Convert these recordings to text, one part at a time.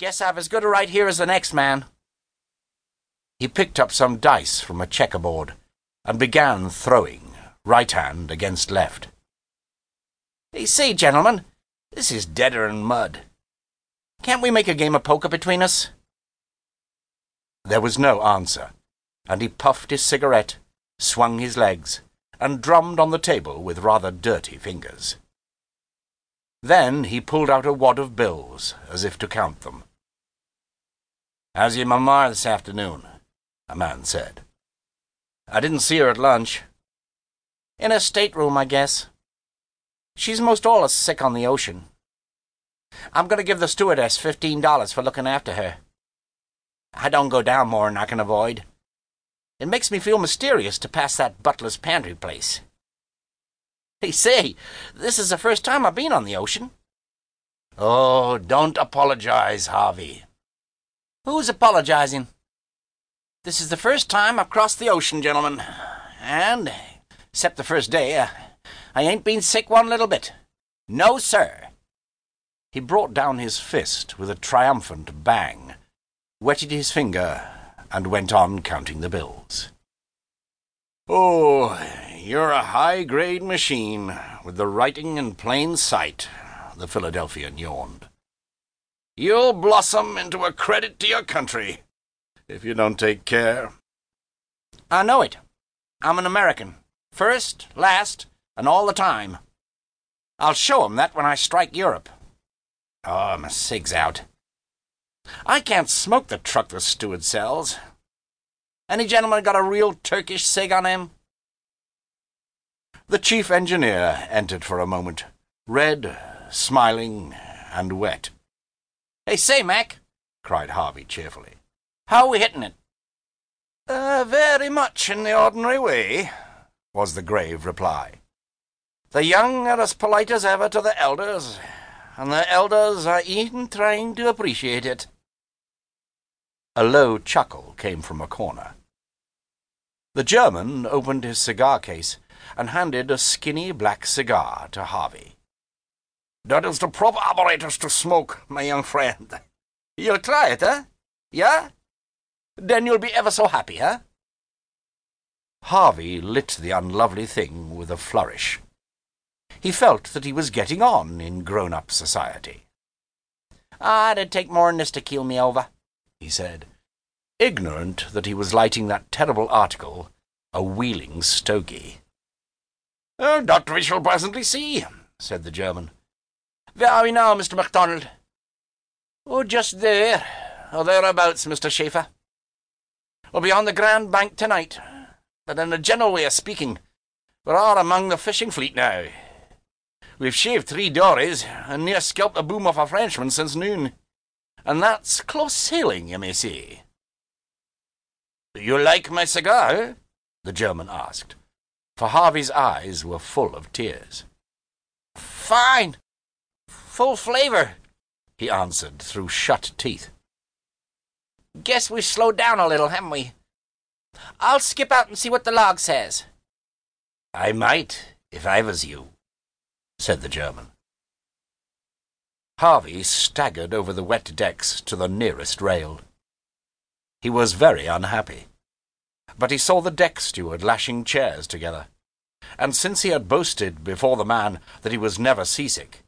Guess I've as good a right here as the next man. He picked up some dice from a checkerboard and began throwing, right hand against left. Hey, say, gentlemen, this is deader than mud. Can't we make a game of poker between us? There was no answer, and he puffed his cigarette, swung his legs, and drummed on the table with rather dirty fingers. Then he pulled out a wad of bills, as if to count them. How's your mamma this afternoon? a man said. I didn't see her at lunch. In her stateroom, I guess. She's most allus sick on the ocean. I'm going to give the stewardess fifteen dollars for looking after her. I don't go down more'n I can avoid. It makes me feel mysterious to pass that butler's pantry place. Hey, say, this is the first time I've been on the ocean. Oh, don't apologize, Harvey. Who's apologizing? This is the first time I've crossed the ocean, gentlemen. And, except the first day, uh, I ain't been sick one little bit. No, sir. He brought down his fist with a triumphant bang, wetted his finger, and went on counting the bills. Oh, you're a high-grade machine, with the writing in plain sight, the Philadelphian yawned. You'll blossom into a credit to your country, if you don't take care. I know it. I'm an American. First, last, and all the time. I'll show 'em that when I strike Europe. Oh, my cig's out. I can't smoke the truck the steward sells. Any gentleman got a real Turkish cig on him? The chief engineer entered for a moment, red, smiling, and wet. Hey, say, Mac, cried Harvey cheerfully. How are we hitting it? Uh, very much in the ordinary way, was the grave reply. The young are as polite as ever to the elders, and the elders are even trying to appreciate it. A low chuckle came from a corner. The German opened his cigar case and handed a skinny black cigar to Harvey. That is the proper apparatus to smoke, my young friend. You'll try it, eh? Yeah? Then you'll be ever so happy, eh? Harvey lit the unlovely thing with a flourish. He felt that he was getting on in grown-up society. Ah, it'd take more'n this to keel me over, he said, ignorant that he was lighting that terrible article, A Wheeling Stogie. Oh, that we shall presently see, said the German. Where are we now, Mr. MacDonald? Oh, just there, or thereabouts, Mr. Schaefer. We'll be on the Grand Bank tonight, but in a general way of speaking, we're all among the fishing fleet now. We've shaved three dories, and near scalped the boom off a Frenchman since noon. And that's close sailing, you may say. You like my cigar? the German asked, for Harvey's eyes were full of tears. Fine! Full flavour, he answered through shut teeth. Guess we've slowed down a little, haven't we? I'll skip out and see what the log says. I might, if I was you said the German. Harvey staggered over the wet decks to the nearest rail. He was very unhappy, but he saw the deck steward lashing chairs together, and since he had boasted before the man that he was never seasick,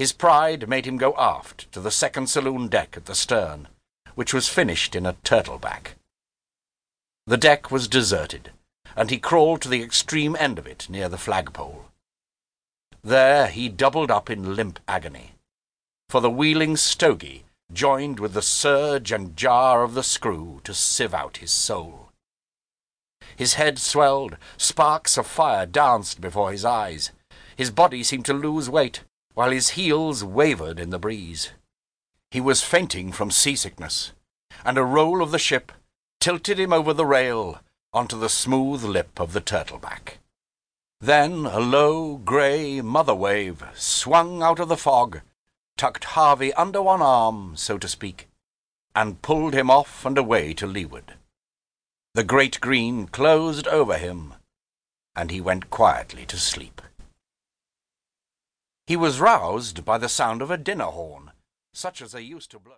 his pride made him go aft to the second saloon deck at the stern, which was finished in a turtleback. The deck was deserted, and he crawled to the extreme end of it near the flagpole. There he doubled up in limp agony. For the wheeling stogie joined with the surge and jar of the screw to sieve out his soul. His head swelled, sparks of fire danced before his eyes. His body seemed to lose weight, while his heels wavered in the breeze. He was fainting from seasickness, and a roll of the ship tilted him over the rail onto the smooth lip of the turtleback. Then a low, grey mother wave swung out of the fog, tucked Harvey under one arm, so to speak, and pulled him off and away to leeward. The great green closed over him, and he went quietly to sleep. He was roused by the sound of a dinner horn, such as they used to blow.